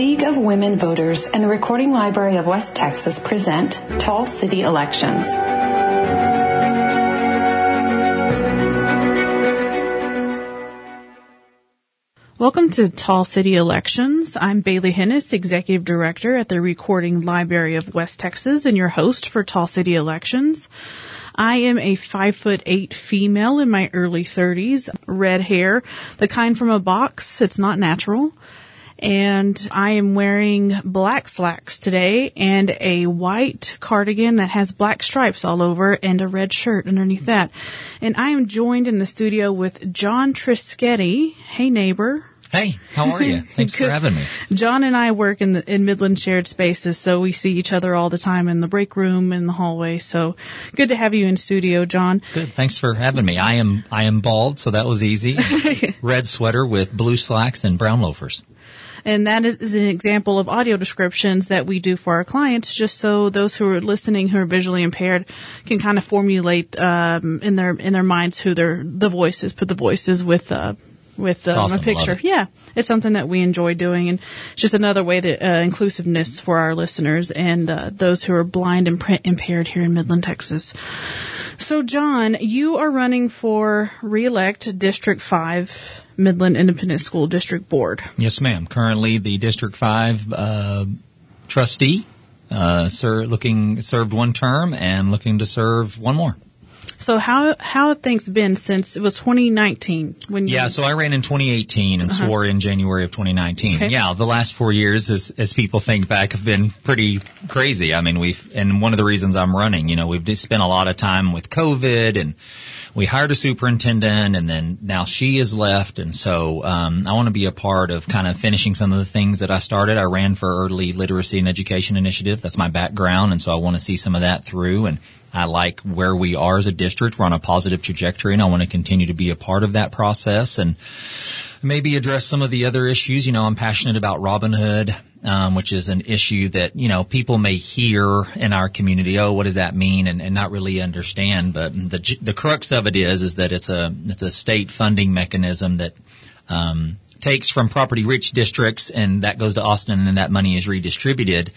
League of Women Voters and the Recording Library of West Texas present Tall City Elections. Welcome to Tall City Elections. I'm Bailey Hennis, Executive Director at the Recording Library of West Texas and your host for Tall City Elections. I am a five foot eight female in my early thirties, red hair, the kind from a box. It's not natural. And I am wearing black slacks today and a white cardigan that has black stripes all over and a red shirt underneath that. And I am joined in the studio with John Trischitti. Hey neighbor. Hey, how are you? Thanks for having me. John and I work in the in Midland shared spaces, so we see each other all the time in the break room in the hallway. So good to have you in studio, John. Good. Thanks for having me. I am I am bald, so that was easy. Red sweater with blue slacks and brown loafers. And that is an example of audio descriptions that we do for our clients, just so those who are listening who are visually impaired can kind of formulate um, in their in their minds who their the voices, put the voices with uh, with um, awesome. a picture. It. Yeah, it's something that we enjoy doing, and it's just another way that uh, inclusiveness for our listeners and uh, those who are blind and print impaired here in Midland, Texas. So, John, you are running for reelect District Five. Midland Independent School District Board. Yes, ma'am. Currently, the District Five uh, trustee, uh, sir, looking served one term and looking to serve one more. So how how have things been since it was 2019 when you Yeah, so I ran in 2018 and uh-huh. swore in January of 2019. Okay. Yeah, the last 4 years as as people think back have been pretty crazy. I mean, we've and one of the reasons I'm running, you know, we've spent a lot of time with COVID and we hired a superintendent and then now she is left. And so, um, I want to be a part of kind of finishing some of the things that I started. I ran for early literacy and education initiative. That's my background. And so I want to see some of that through and I like where we are as a district. We're on a positive trajectory and I want to continue to be a part of that process and maybe address some of the other issues. You know, I'm passionate about Robin Hood um, which is an issue that you know people may hear in our community. Oh, what does that mean? And, and not really understand. But the the crux of it is is that it's a it's a state funding mechanism that um, takes from property rich districts, and that goes to Austin, and then that money is redistributed.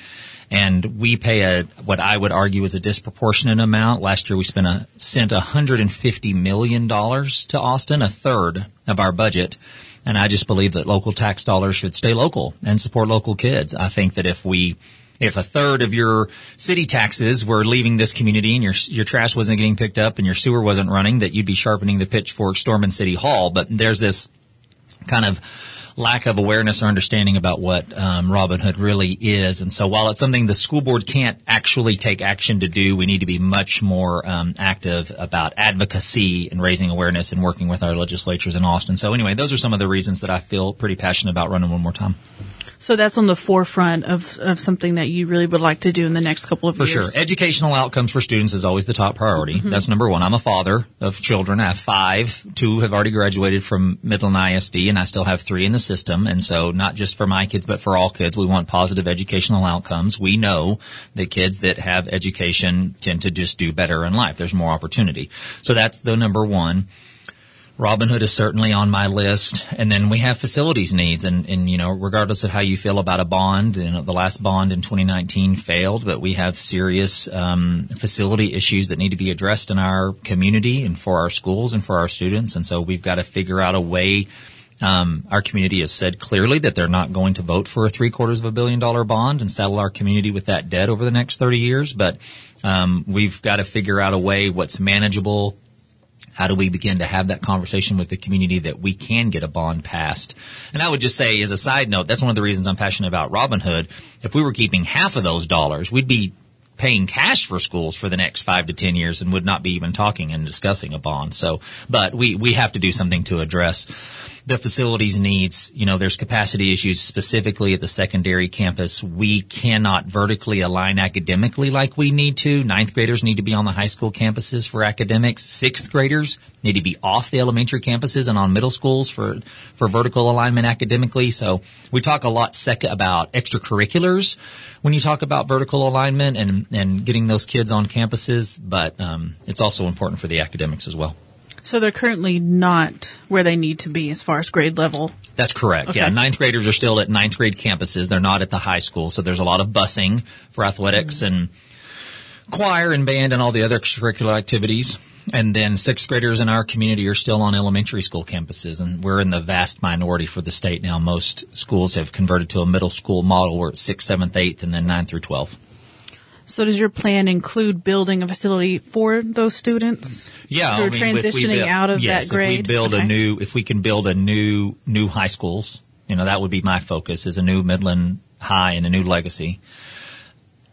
And we pay a what I would argue is a disproportionate amount. Last year we spent a sent 150 million dollars to Austin, a third of our budget and I just believe that local tax dollars should stay local and support local kids. I think that if we if a third of your city taxes were leaving this community and your your trash wasn't getting picked up and your sewer wasn't running, that you'd be sharpening the pitchfork storming City Hall. But there's this kind of lack of awareness or understanding about what um, really is. And so while it's something the school board can't actually take action to do, we need to be much more um, active about advocacy and raising awareness and working with our legislatures in Austin. So anyway, those are some of the reasons that I feel pretty passionate about running one more time. So that's on the forefront of, of something that you really would like to do in the next couple of for years. For sure. Educational outcomes for students is always the top priority. Mm-hmm. That's number one. I'm a father of children. I have five. Two have already graduated from Midland ISD and I still have three in the system. And so not just for my kids, but for all kids, we want positive educational outcomes. We know that kids that have education tend to just do better in life. There's more opportunity. So that's the number one. Robin Hood is certainly on my list. And then we have facilities needs. And, and, you know, regardless of how you feel about a bond, you know, the last bond in 2019 failed, but we have serious, um, facility issues that need to be addressed in our community and for our schools and for our students. And so we've got to figure out a way um, our community has said clearly that they're not going to vote for a three quarters of a billion dollar bond and saddle our community with that debt over the next 30 years. But um, we've got to figure out a way what's manageable, how do we begin to have that conversation with the community that we can get a bond passed? And I would just say, as a side note, that's one of the reasons I'm passionate about Robin Hood. If we were keeping half of those dollars, we'd be paying cash for schools for the next five to ten years and would not be even talking and discussing a bond. So, but we, we have to do something to address the facilities needs, you know, there's capacity issues specifically at the secondary campus. We cannot vertically align academically like we need to. Ninth graders need to be on the high school campuses for academics. Sixth graders need to be off the elementary campuses and on middle schools for, for vertical alignment academically. So we talk a lot sec- about extracurriculars when you talk about vertical alignment and, and getting those kids on campuses, but um, it's also important for the academics as well. So they're currently not where they need to be as far as grade level. That's correct. Okay. Yeah, ninth graders are still at ninth grade campuses. They're not at the high school, so there's a lot of busing for athletics and choir and band and all the other extracurricular activities. And then sixth graders in our community are still on elementary school campuses, and we're in the vast minority for the state now. Most schools have converted to a middle school model where it's sixth, seventh, eighth, and then nine through twelve. So does your plan include building a facility for those students? Yeah, Who are I mean, if we transitioning build- out of yes, that grade? If we build Okay. a new, if we can build a new new high schools, you know, that would be my focus is a new Midland High and a new Legacy,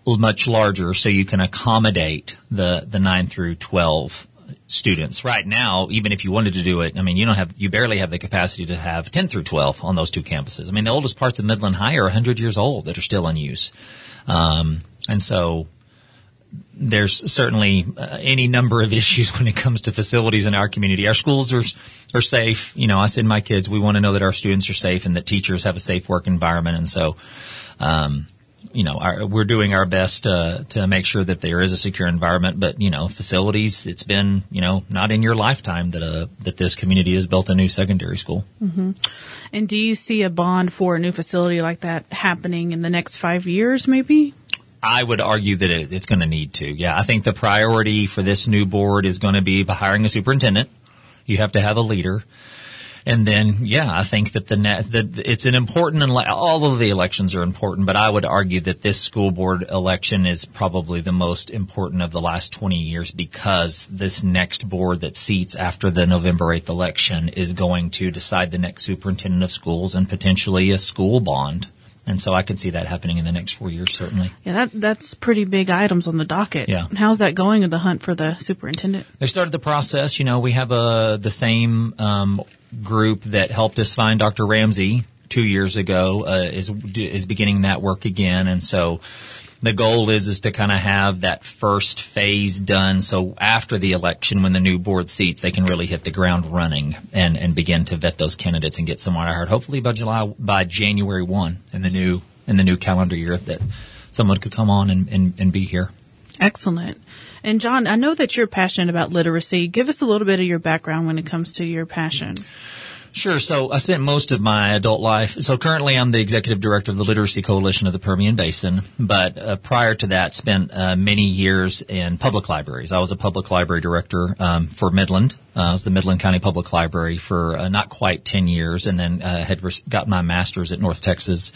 much larger, so you can accommodate the the nine through twelve students. Right now, even if you wanted to do it, I mean, you don't have, you barely have the capacity to have ten through twelve on those two campuses. I mean, the oldest parts of Midland High are hundred years old that are still in use, um, and so there's certainly uh, any number of issues when it comes to facilities in our community. Our schools are are safe. You know, I send my kids. We want to know that our students are safe and that teachers have a safe work environment. And so, um, you know, our, we're doing our best uh, to make sure that there is a secure environment. But you know, facilities. It's been you know not in your lifetime that uh, that this community has built a new secondary school. And do you see a bond for a new facility like that happening in the next five years, maybe? I would argue that it, it's going to need to. Yeah, I think the priority for this new board is going to be hiring a superintendent. You have to have a leader. And then, yeah, I think that the that it's an important, all of the elections are important, but I would argue that this school board election is probably the most important of the last 20 years because this next board that seats after the November 8th election is going to decide the next superintendent of schools and potentially a school bond. And so I could see that happening in the next four years, certainly. Yeah, that that's pretty big items on the docket. Yeah. How's that going in the hunt for the superintendent? They started the process. You know, we have a the same um, group that helped us find Dr. Ramsey two years ago uh, is is beginning that work again, and so the goal is is to kind of have that first phase done. So after the election, when the new board seats, they can really hit the ground running and and begin to vet those candidates and get someone I heard Hopefully by July by January one in the new in the new calendar year that someone could come on and, and, and be here. Excellent. And John, I know that you're passionate about literacy. Give us a little bit of your background when it comes to your passion. Sure. So I spent most of my adult life. So currently, I'm the executive director of the Literacy Coalition of the Permian Basin. But uh, prior to that, spent uh, many years in public libraries. I was a public library director um, for Midland. Uh, was the Midland County Public Library for uh, not quite ten years, and then uh, had got my master's at North Texas,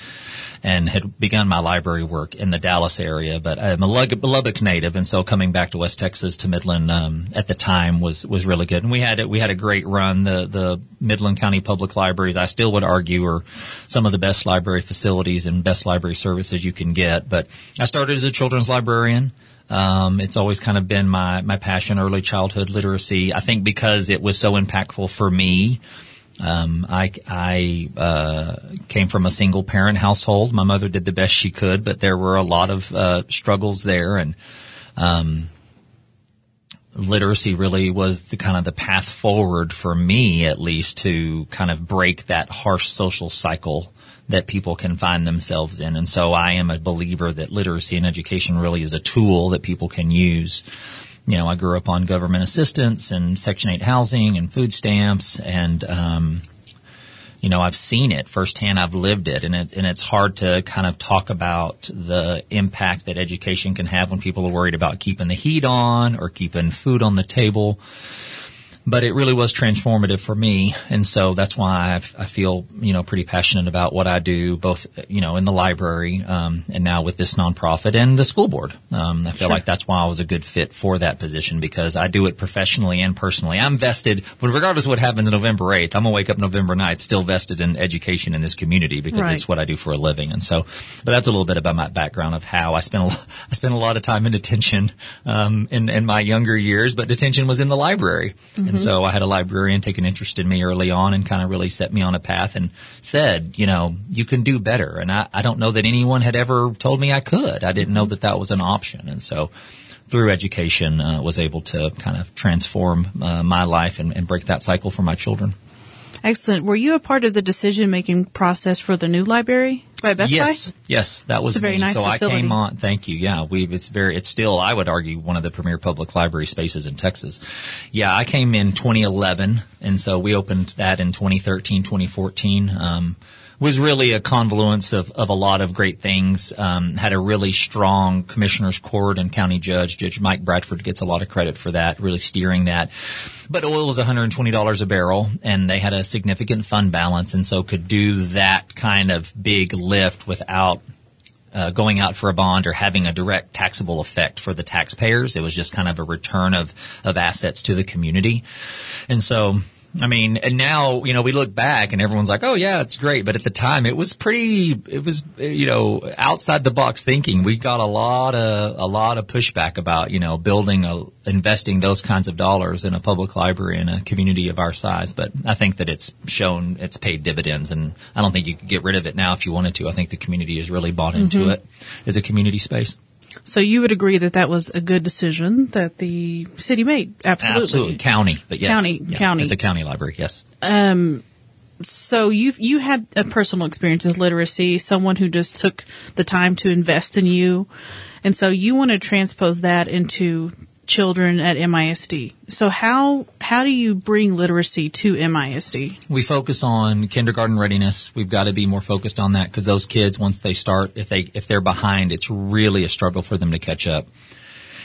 and had begun my library work in the Dallas area. But I'm a Lubbock native, and so coming back to West Texas to Midland um, at the time was was really good. And we had we had a great run. The the Midland County Public Libraries, I still would argue, are some of the best library facilities and best library services you can get. But I started as a children's librarian. Um, it's always kind of been my my passion, early childhood literacy. I think because it was so impactful for me. Um, I, I uh, came from a single parent household. My mother did the best she could, but there were a lot of uh, struggles there, and um, literacy really was the kind of the path forward for me, at least, to kind of break that harsh social cycle that people can find themselves in. And so I am a believer that literacy and education really is a tool that people can use. You know, I grew up on government assistance and Section 8 housing and food stamps and, um, you know, I've seen it firsthand. I've lived it, and it, and it's hard to kind of talk about the impact that education can have when people are worried about keeping the heat on or keeping food on the table. But it really was transformative for me, and so that's why I've, I feel you know pretty passionate about what I do, both you know in the library um, and now with this nonprofit and the school board. Um, I feel like that's why I was a good fit for that position because I do it professionally and personally. I'm vested, but regardless of what happens November 8th, I'm gonna wake up November 9th still vested in education in this community because Right. it's what I do for a living. And so, but that's a little bit about my background of how I spent a, I spent a lot of time in detention um, in, in my younger years, but detention was in the library. And so I had a librarian take an interest in me early on and kind of really set me on a path and said, you know, you can do better. And I, I don't know that anyone had ever told me I could. I didn't know that that was an option. And so through education, uh, was able to kind of transform uh, my life and, and break that cycle for my children. Excellent. Were you a part of the decision making process for the new library? By Best yes, Buy? Yes, that was It's a very me. nice so facility. I came on. Thank you. Yeah, we. It's very. It's still. I would argue one of the premier public library spaces in Texas. Yeah, I came in 2011, and so we opened that in 2013, 2014. Um, was really a confluence of, of a lot of great things. Um, had a really strong commissioner's court and county judge. Judge Mike Bradford gets a lot of credit for that, really steering that. But oil was $120 a barrel, and they had a significant fund balance, and so could do that kind of big lift without uh, going out for a bond or having a direct taxable effect for the taxpayers. It was just kind of a return of, of assets to the community. And so, I mean, and now, you know, we look back and everyone's like, oh yeah, it's great. But at the time it was pretty, it was, you know, outside the box thinking. We got a lot of, a lot of pushback about, you know, building a, investing those kinds of dollars in a public library in a community of our size. But I think that it's shown, it's paid dividends and I don't think you could get rid of it now if you wanted to. I think the community has really bought into mm-hmm. it as a community space. So you would agree that that was a good decision that the city made? Absolutely. Absolutely. County, but yes. County, Yeah, county. It's a county library, yes. Um, so you you had a personal experience with literacy, someone who just took the time to invest in you, and so you want to transpose that into children at MISD. So how how do you bring literacy to MISD? We focus on kindergarten readiness. We've got to be more focused on that because those kids, once they start, if they if they're behind, it's really a struggle for them to catch up.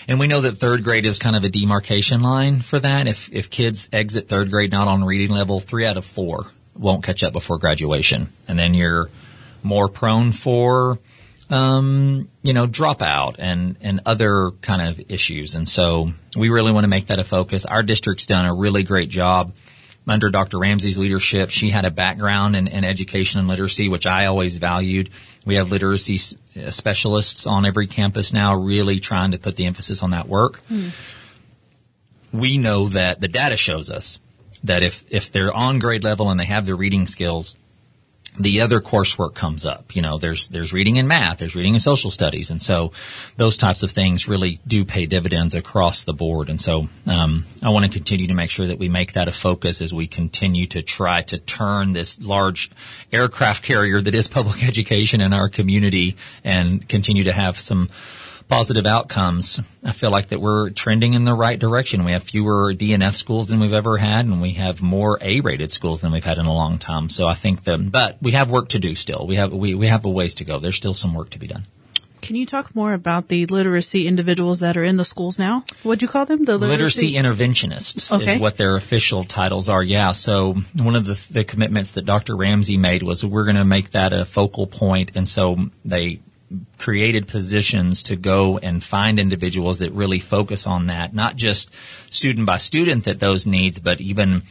And we know that third grade is kind of a demarcation line for that. If if kids exit third grade not on reading level, three out of four won't catch up before graduation, and then you're more prone for um, you know, dropout and, and other kind of issues. And so we really want to make that a focus. Our district's done a really great job under Dr. Ramsey's leadership. She had a background in, in education and literacy, which I always valued. We have literacy specialists on every campus now really trying to put the emphasis on that work. We know that the data shows us that if, if they're on grade level and they have the reading skills, the other coursework comes up. You know, there's there's reading in math, there's reading in social studies, and so those types of things really do pay dividends across the board. And so um, I want to continue to make sure that we make that a focus as we continue to try to turn this large aircraft carrier that is public education in our community and continue to have some positive outcomes. I feel like that we're trending in the right direction. We have fewer DNF schools than we've ever had, and we have more A-rated schools than we've had in a long time. So I think that, but we have work to do still. We have we we have a ways to go. There's still some work to be done. Can you talk more about the literacy individuals that are in the schools now? What'd you call them? The Literacy interventionists Okay. is what their official titles are. Yeah. So one of the, the commitments that Dr. Ramsey made was we're going to make that a focal point, and so they created positions to go and find individuals that really focus on that, not just student by student that those needs, but even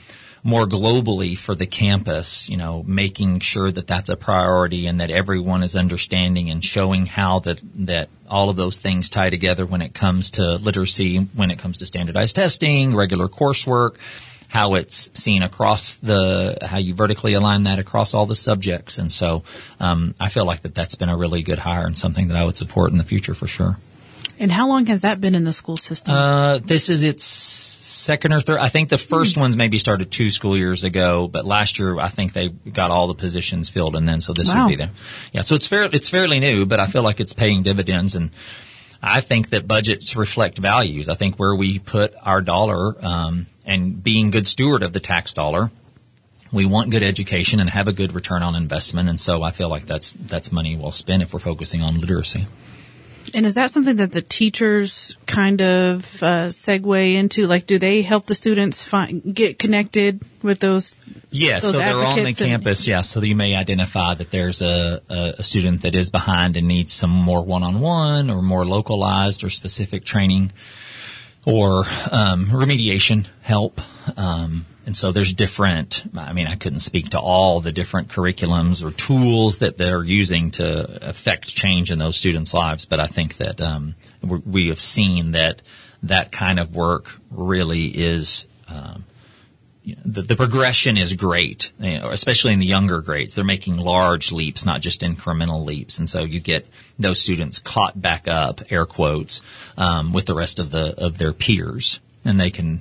more globally for the campus, you know, making sure that that's a priority and that everyone is understanding and showing how that, that all of those things tie together when it comes to literacy, when it comes to standardized testing, regular coursework, how it's seen across the, how you vertically align that across all the subjects. And so, um, I feel like that that's been a really good hire and something that I would support in the future for sure. And how long has that been in the school system? Uh, this is its second or third. I think the first ones maybe started two school years ago, but last year I think they got all the positions filled, and then so this Wow. would be there. Yeah, so it's fair. It's fairly new, but I feel like it's paying dividends, and I think that budgets reflect values. I think where we put our dollar um, and being good steward of the tax dollar. We want good education and have a good return on investment, and so I feel like that's that's money well spent if we're focusing on literacy. And is that something that the teachers kind of uh, segue into? Like, do they help the students find, get connected with those? Yes, those so they're on the and- campus. Yeah, so you may identify that there's a, a, a student that is behind and needs some more one-on-one or more localized or specific training or um, remediation help. Um, and so there's different. I mean, I couldn't speak to all the different curriculums or tools that they're using to affect change in those students' lives, but I think that um, we have seen that that kind of work really is. Um, the, the progression is great, you know, especially in the younger grades. They're making large leaps, not just incremental leaps, and so you get those students caught back up, air quotes, um, with the rest of the of their peers, and they can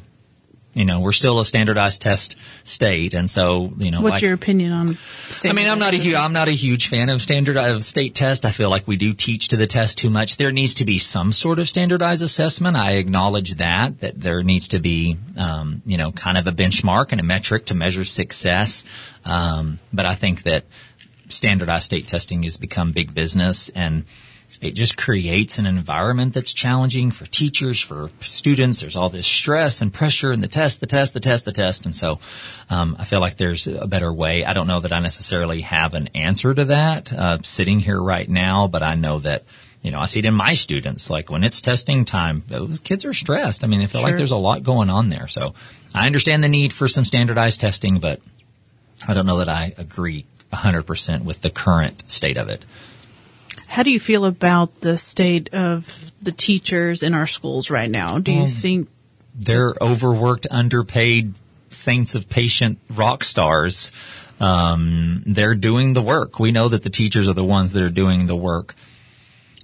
You know, we're still a standardized test state, and so you know. What's like, your opinion on? I mean, I'm not a huge I'm not a huge fan of standardized state test. I feel like we do teach to the test too much. There needs to be some sort of standardized assessment. I acknowledge that that there needs to be, um, you know, kind of a benchmark and a metric to measure success. Um, but I think that standardized state testing has become big business and it just creates an environment that's challenging for teachers, for students. There's all this stress and pressure and the test, the test, the test, the test. And so, um, I feel like there's a better way. I don't know that I necessarily have an answer to that, uh, sitting here right now, but I know that, you know, I see it in my students. Like when it's testing time, those kids are stressed. I mean, I feel sure. like there's a lot going on there. So I understand the need for some standardized testing, but I don't know that I agree 100% with the current state of it. How do you feel about the state of the teachers in our schools right now? Do you um, think they're overworked, underpaid saints of patient rock stars? Um, they're doing the work. We know that the teachers are the ones that are doing the work.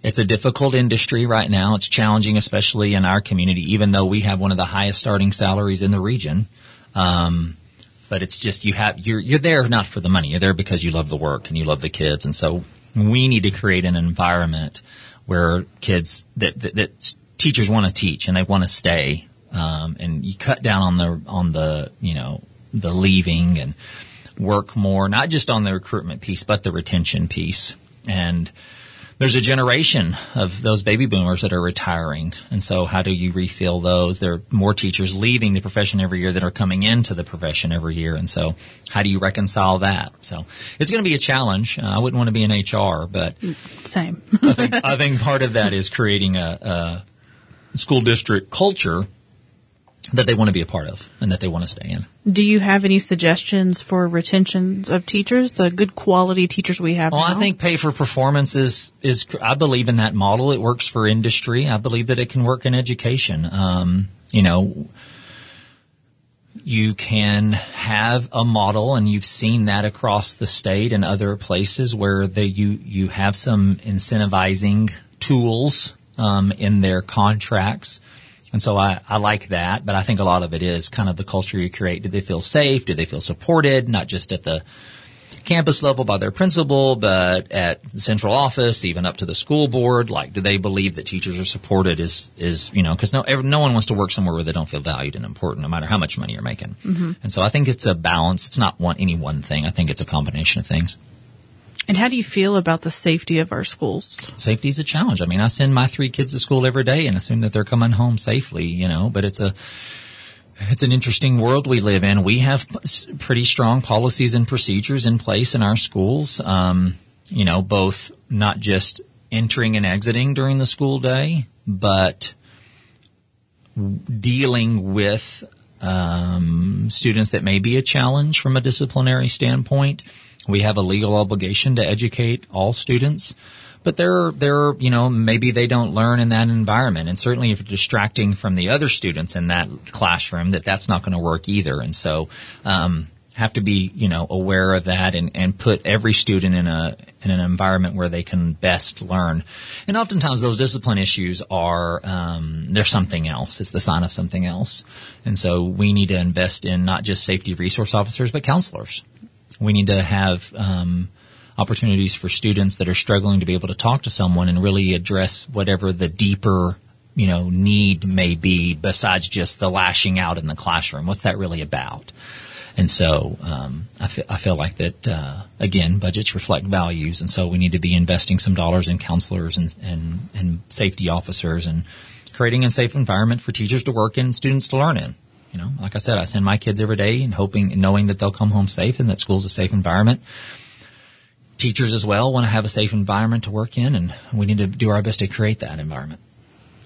It's a difficult industry right now. It's challenging, especially in our community, even though we have one of the highest starting salaries in the region. Um, but it's just you have you're you're there not for the money. You're there because you love the work and you love the kids, and so we need to create an environment where kids that, that, that teachers want to teach and they want to stay. Um, and you cut down on the on the you know the leaving and work more, not just on the recruitment piece, but the retention piece. And there's a generation of those baby boomers that are retiring. And so how do you refill those? There are more teachers leaving the profession every year than are coming into the profession every year. And so how do you reconcile that? So it's going to be a challenge. Uh, I wouldn't want to be in HR, but same. I, think, I think part of that is creating a, a school district culture that they want to be a part of and that they want to stay in. Do you have any suggestions for retentions of teachers, the good quality teachers we have? Well, now? I think pay for performance is, is, I believe in that model. It works for industry. I believe that it can work in education. Um, you know, you can have a model and you've seen that across the state and other places where they, you, you have some incentivizing tools, um, in their contracts and so I, I like that, but I think a lot of it is kind of the culture you create. Do they feel safe? Do they feel supported? Not just at the campus level by their principal, but at the central office, even up to the school board. Like, do they believe that teachers are supported? Is is you know because no no one wants to work somewhere where they don't feel valued and important, no matter how much money you're making. Mm-hmm. And so I think it's a balance. It's not one any one thing. I think it's a combination of things. And how do you feel about the safety of our schools? Safety is a challenge. I mean, I send my three kids to school every day and assume that they're coming home safely, you know, but it's a, it's an interesting world we live in. We have pretty strong policies and procedures in place in our schools. Um, you know, both not just entering and exiting during the school day, but dealing with um, students that may be a challenge from a disciplinary standpoint we have a legal obligation to educate all students, but they're, they're, you know, maybe they don't learn in that environment. And certainly if you're distracting from the other students in that classroom, that that's not going to work either. And so, um, have to be, you know, aware of that and, and put every student in a, in an environment where they can best learn. And oftentimes those discipline issues are, um, they're something else. It's the sign of something else. And so we need to invest in not just safety resource officers, but counselors we need to have um, opportunities for students that are struggling to be able to talk to someone and really address whatever the deeper you know need may be besides just the lashing out in the classroom. What's that really about? And so um, I, feel, I feel like that uh, again, budgets reflect values, and so we need to be investing some dollars in counselors and and, and safety officers and creating a safe environment for teachers to work in, students to learn in. You know, like I said, I send my kids every day and hoping and knowing that they'll come home safe and that school's a safe environment. Teachers as well want to have a safe environment to work in and we need to do our best to create that environment.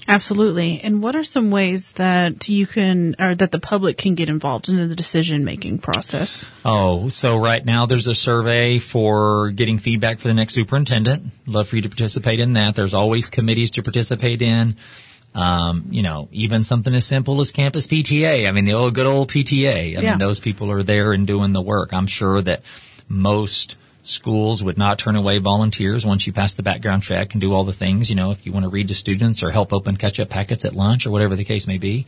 Absolutely. And what are some ways that you can, or that the public can get involved in the decision making process? Oh, so right now there's a survey for getting feedback for the next superintendent. Love for you to participate in that. There's always committees to participate in. Um, you know, even something as simple as campus PTA. I mean, the old good old PTA. I yeah. mean, those people are there and doing the work. I'm sure that most schools would not turn away volunteers once you pass the background check and do all the things, you know, if you want to read to students or help open catch up packets at lunch or whatever the case may be.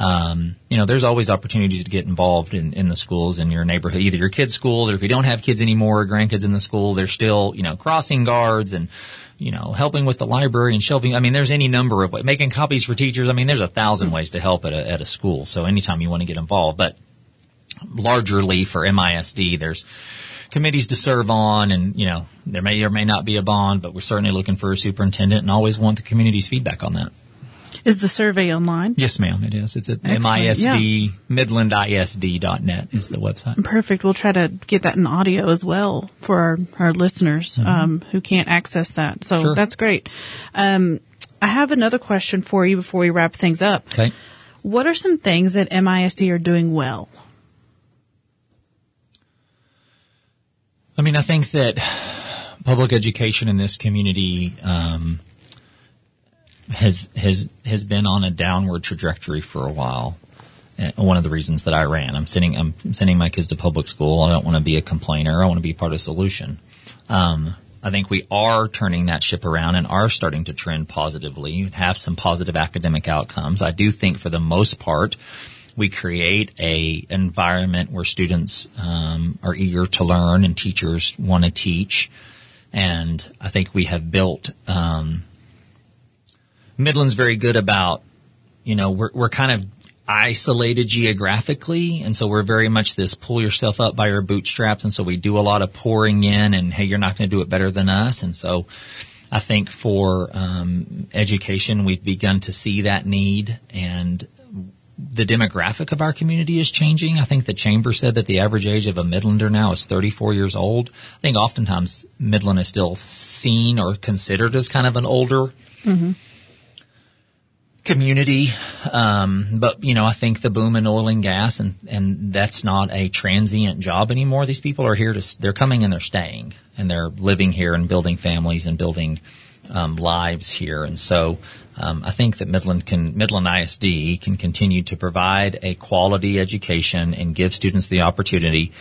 um, you know, there's always opportunities to get involved in, in the schools in your neighborhood, either your kids' schools or if you don't have kids anymore, grandkids in the school, there's still, you know, crossing guards and, you know, helping with the library and shelving. I mean, there's any number of ways, making copies for teachers. I mean, there's a thousand ways to help at a, at a school. So anytime you want to get involved, but largely for MISD, there's, committees to serve on and, you know, there may or may not be a bond, but we're certainly looking for a superintendent and always want the community's feedback on that. Is the survey online? Yes, ma'am, it is. It's at MISD, yeah. midlandisd.net is the website. Perfect. We'll try to get that in audio as well for our, our listeners, mm-hmm. um, who can't access that. So sure. that's great. Um, I have another question for you before we wrap things up. Okay. What are some things that MISD are doing well? I mean, I think that public education in this community um, has has has been on a downward trajectory for a while. And one of the reasons that I ran, I'm sending I'm sending my kids to public school. I don't want to be a complainer. I want to be part of the solution. Um, I think we are turning that ship around and are starting to trend positively, have some positive academic outcomes. I do think for the most part, we create a environment where students um, are eager to learn and teachers want to teach. And I think we have built um, Midland's very good about, you know, we're we're kind of isolated geographically, and so we're very much this pull yourself up by your bootstraps, and so we do a lot of pouring in, and hey, you're not going to do it better than us, and so. I think for um, education, we've begun to see that need, and the demographic of our community is changing. I think the chamber said that the average age of a Midlander now is 34 years old. I think oftentimes Midland is still seen or considered as kind of an older mm-hmm. community. Um, but you know, I think the boom in oil and gas and, and that's not a transient job anymore. These people are here to, they're coming and they're staying and they're living here and building families and building um, lives here. And so um, I think that Midland can Midland ISD can continue to provide a quality education and give students the opportunity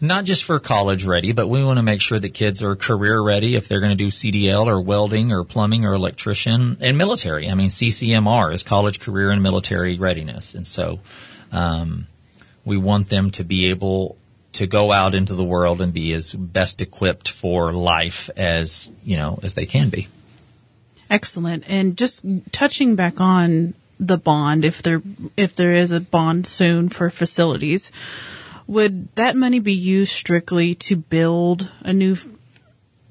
not just for college ready, but we want to make sure that kids are career ready if they're going to do CDL or welding or plumbing or electrician and military. I mean, CCMR is college career and military readiness. And so, um, we want them to be able to go out into the world and be as best equipped for life as, you know, as they can be. Excellent. And just touching back on the bond, if there if there is a bond soon for facilities, would that money be used strictly to build a new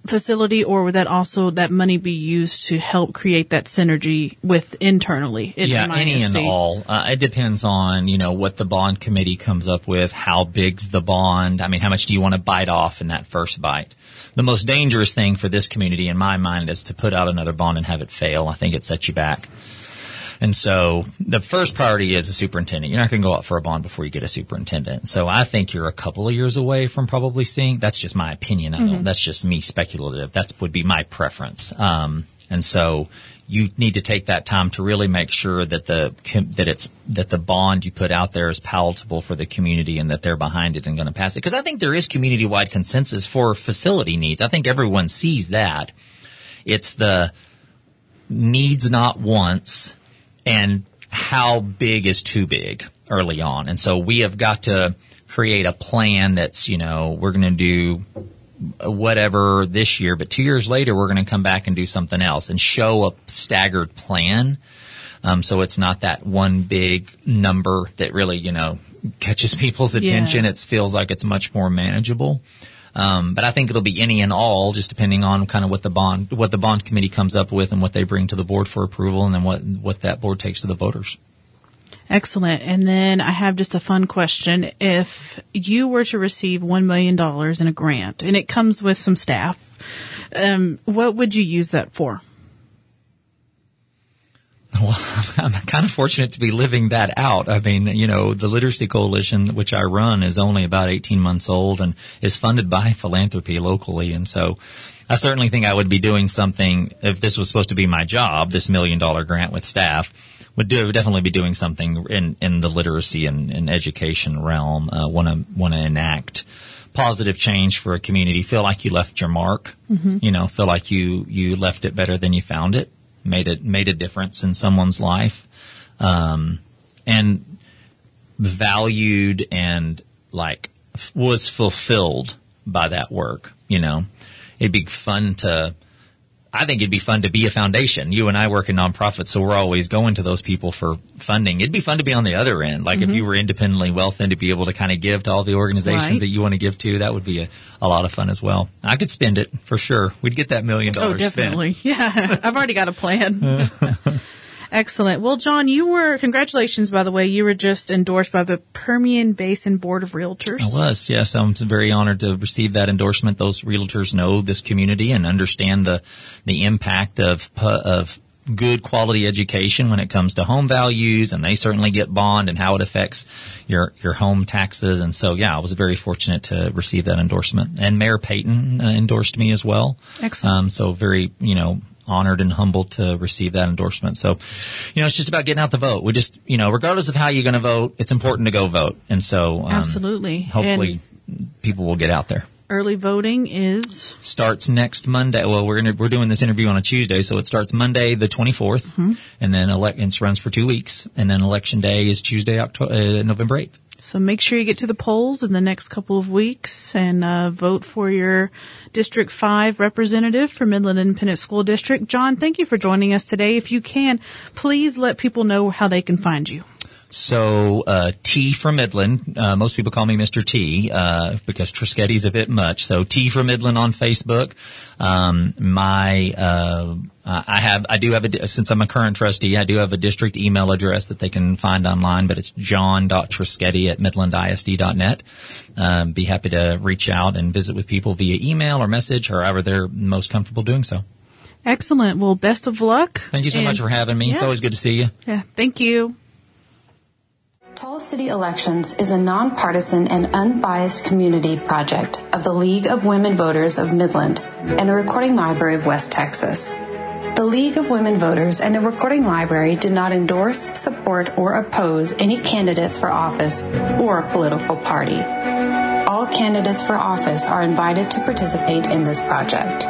facility, or would that also that money be used to help create that synergy with internally? yeah, any and all. Uh, it depends on you know what the bond committee comes up with. How big's the bond? I mean, how much do you want to bite off in that first bite? the most dangerous thing for this community in my mind is to put out another bond and have it fail. I think it sets you back. And so the first priority is a superintendent. You're not going to go out for a bond before you get a superintendent. So I think you're a couple of years away from probably seeing. That's just my opinion. Mm-hmm. That's just me speculative. That would be my preference. Um, and so you need to take that time to really make sure that the that it's that the bond you put out there is palatable for the community and that they're behind it and going to pass it. Because I think there is community wide consensus for facility needs. I think everyone sees that. It's the needs not wants and how big is too big early on. And so we have got to create a plan that's, you know, we're going to do whatever this year, but two years later, we're going to come back and do something else and show a staggered plan. Um, so it's not that one big number that really, you know, catches people's attention. Yeah. It feels like it's much more manageable. Um, but I think it'll be any and all, just depending on kind of what the bond, what the bond committee comes up with and what they bring to the board for approval and then what, what that board takes to the voters. Excellent. And then I have just a fun question. If you were to receive $1 million in a grant and it comes with some staff, um, what would you use that for? Well, I'm kind of fortunate to be living that out. I mean, you know, the Literacy Coalition, which I run, is only about 18 months old and is funded by philanthropy locally. And so I certainly think I would be doing something if this was supposed to be my job, this million dollar grant with staff would do would definitely be doing something in in the literacy and, and education realm. Want to want to enact positive change for a community. Feel like you left your mark. Mm-hmm. You know, feel like you you left it better than you found it. Made it made a difference in someone's life. Um, and valued and like was fulfilled by that work. You know, it'd be fun to I think it'd be fun to be a foundation. You and I work in nonprofits, so we're always going to those people for funding. It'd be fun to be on the other end. Like mm-hmm. if you were independently wealthy and to be able to kind of give to all the organizations right. that you want to give to, that would be a, a lot of fun as well. I could spend it for sure. We'd get that million dollars. Oh, definitely. Spent. Yeah. I've already got a plan. Excellent. Well, John, you were, congratulations, by the way, you were just endorsed by the Permian Basin Board of Realtors. I was, yes. I'm very honored to receive that endorsement. Those realtors know this community and understand the, the impact of, of good quality education when it comes to home values and they certainly get bond and how it affects your your home taxes and so yeah I was very fortunate to receive that endorsement and Mayor Payton uh, endorsed me as well excellent um, so very you know honored and humbled to receive that endorsement. So, you know, it's just about getting out the vote. We just, you know, regardless of how you're going to vote, it's important to go vote. And so, um, absolutely, hopefully, and people will get out there. Early voting is starts next Monday. Well, we're gonna, we're doing this interview on a Tuesday, so it starts Monday the 24th, mm-hmm. and then ele- it runs for two weeks, and then election day is Tuesday, October, uh, November 8th. So make sure you get to the polls in the next couple of weeks and uh, vote for your District 5 representative for Midland Independent School District. John, thank you for joining us today. If you can, please let people know how they can find you. So uh, T for Midland. Uh, most people call me Mr. T uh, because Trischitti's a bit much. So T for Midland on Facebook. Um, my uh, I have I do have a since I'm a current trustee I do have a district email address that they can find online, but it's john.trischitti at midlandisd.net. Um, be happy to reach out and visit with people via email or message, or however they're most comfortable doing so. Excellent. Well, best of luck. Thank you so and, much for having me. Yeah. It's always good to see you. Yeah. Thank you. Tall City Elections is a nonpartisan and unbiased community project of the League of Women Voters of Midland and the Recording Library of West Texas. The League of Women Voters and the Recording Library do not endorse, support, or oppose any candidates for office or political party. All candidates for office are invited to participate in this project.